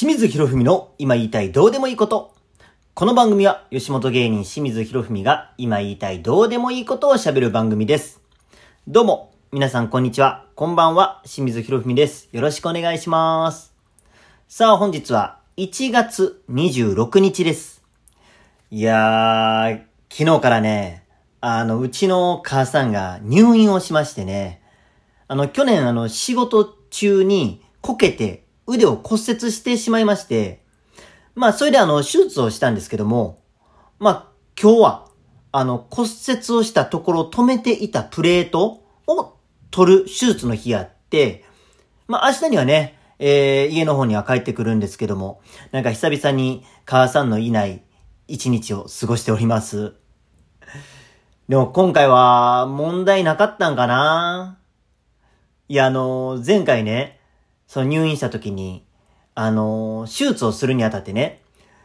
清水博文の今言いたいどうでもいいこと。この番組は吉本芸人清水博文が今言いたいどうでもいいことを喋る番組です。どうも、皆さんこんにちは。こんばんは、清水博文です。よろしくお願いします。さあ本日は1月26日です。いやー、昨日からね、あの、うちの母さんが入院をしましてね、あの、去年あの、仕事中にこけて腕を骨折してしまいまして、まあ、それであの、手術をしたんですけども、まあ、今日は、あの、骨折をしたところを止めていたプレートを取る手術の日やって、まあ、明日にはね、えー、家の方には帰ってくるんですけども、なんか久々に母さんのいない一日を過ごしております。でも今回は問題なかったんかな？いや、あの、前回ね、その入院した時に、あの、手術をするにあたってね、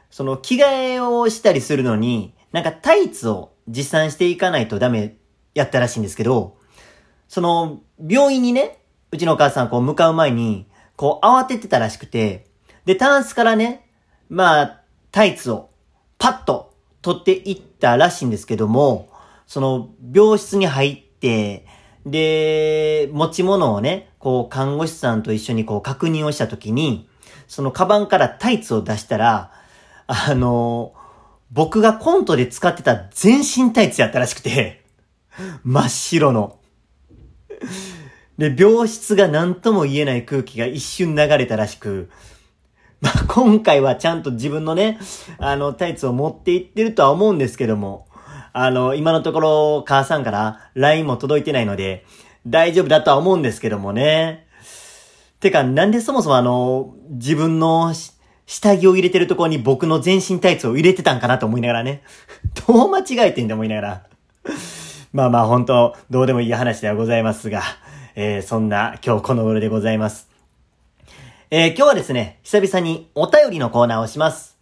その着替えをしたりするのに、なんかタイツを持参していかないとダメやったらしいんですけど、その、病院にね、うちのお母さんこう向かう前に、こう慌ててたらしくて、で、タンスからね、まあ、タイツをパッと取っていったらしいんですけども、その、病室に入って、で、持ち物をね、こう、看護師さんと一緒にこう、確認をしたときに、その、カバンからタイツを出したら、あの、僕がコントで使ってた全身タイツやったらしくて、真っ白の。で、病室が何とも言えない空気が一瞬流れたらしく、まあ、今回はちゃんと自分のね、あの、タイツを持って行ってるとは思うんですけども、あの、今のところ、母さんから LINE も届いてないので、大丈夫だとは思うんですけどもね。てか、なんでそもそもあの、自分の下着を入れてるところに僕の全身タイツを入れてたんかなと思いながらね。どう間違えてんだ思いながら。まあまあ本当、どうでもいい話ではございますが、えー、そんな今日この頃でございます。えー、今日はですね、久々にお便りのコーナーをします。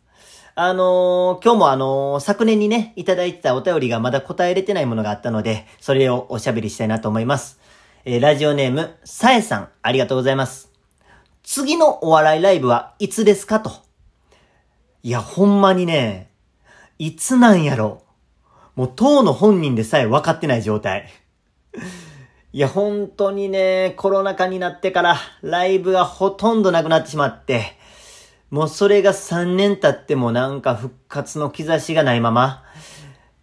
あのー、今日もあのー、昨年にね、いただいてたお便りがまだ答えれてないものがあったので、それをおしゃべりしたいなと思います。えー、ラジオネーム、さえさん、ありがとうございます。次のお笑いライブはいつですかと。いや、ほんまにね、いつなんやろ。もう当の本人でさえ分かってない状態。いや、本当にね、コロナ禍になってからライブがほとんどなくなってしまって、もうそれが3年経ってもなんか復活の兆しがないまま。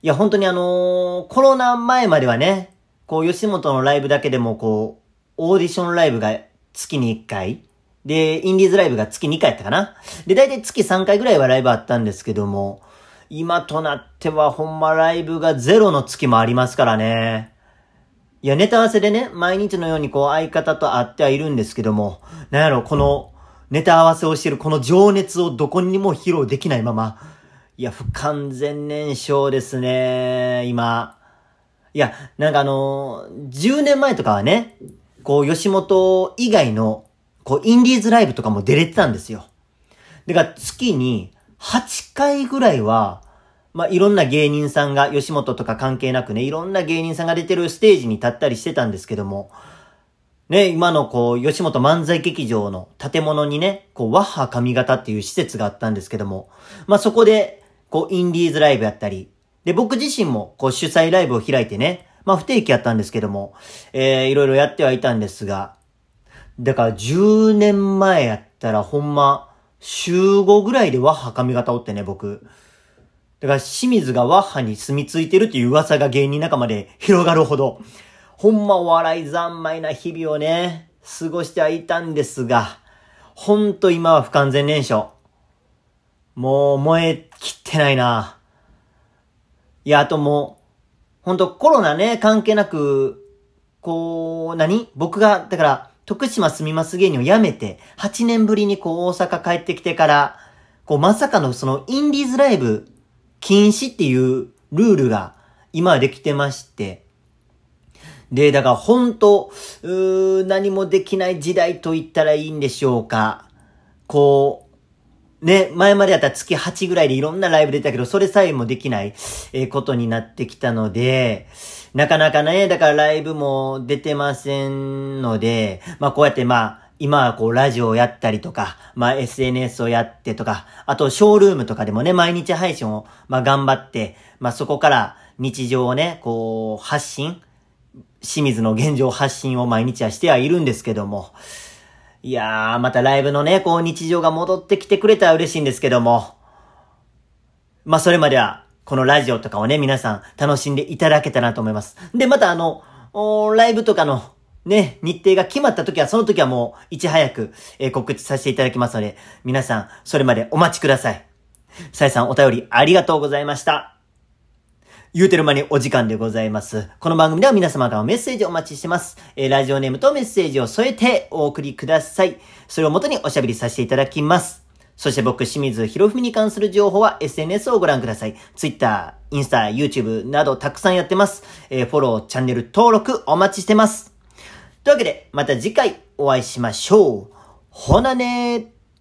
いや、本当にあのーコロナ前まではね、こう、吉本のライブだけでもこう、オーディションライブが月に1回。で、インディーズライブが月2回やったかな。で、だいたい月3回ぐらいはライブあったんですけども、今となってはほんまライブがゼロの月もありますからね。いや、ネタ合わせでね、毎日のようにこう相方と会ってはいるんですけども、なんやろ、この、ネタ合わせをしてるこの情熱をどこにも披露できないまま、いや、不完全燃焼ですね、今。いや、なんかあのー10年前とかはね、こう、吉本以外の、こう、インディーズライブとかも出れてたんですよ。だから月に8回ぐらいは、まあ、いろんな芸人さんが、吉本とか関係なくね、いろんな芸人さんが出てるステージに立ったりしてたんですけども、ね、今のこう、吉本漫才劇場の建物にね、こう、ワッハ上方っていう施設があったんですけども、まあ、そこで、こう、インディーズライブやったり、で、僕自身も、こう、主催ライブを開いてね、まあ、不定期やったんですけども、えー、いろいろやってはいたんですが、だから10年前やったらほんま、週5ぐらいでワッハ上方おってね、僕。だから清水がワッハに住み着いてるっていう噂が芸人仲間で広がるほど、ほんまお笑い三昧な日々をね、過ごしてはいたんですが、ほんと今は不完全燃焼。もう燃え切ってないな。いや、あともう、ほんとコロナね、関係なく、こう、何？僕が、だから、徳島住みます芸人を辞めて、8年ぶりにこう大阪帰ってきてから、こうまさかのそのインディーズライブ禁止っていうルールが今できてまして、で、だから本当うー何もできない時代と言ったらいいんでしょうか。こう、ね、前までやったら月8ぐらいでいろんなライブ出たけど、それさえもできない、えことになってきたので、なかなかね、だからライブも出てませんので、まあこうやってまあ、今はこうラジオをやったりとか、まあ SNS をやってとか、あとショールームとかでもね、毎日配信をまあ頑張って、まあそこから日常をね、こう発信、清水の現状発信を毎日はしてはいるんですけども、いやー、またライブのね、こう日常が戻ってきてくれたら嬉しいんですけども、まあそれまでは、このラジオとかをね、皆さん楽しんでいただけたらと思います。で、またあの、ライブとかのね、日程が決まった時は、その時はもう、いち早く、え、告知させていただきますので、皆さん、それまでお待ちください。さえさん、お便りありがとうございました。言うてる間にお時間でございます。この番組では皆様からメッセージをお待ちしてます。えー、ラジオネームとメッセージを添えてお送りください。それをもとにおしゃべりさせていただきます。そして僕、清水博文に関する情報は SNS をご覧ください。Twitter、インスタ、YouTube などたくさんやってます。えー、フォロー、チャンネル登録お待ちしてます。というわけで、また次回お会いしましょう。ほなねー。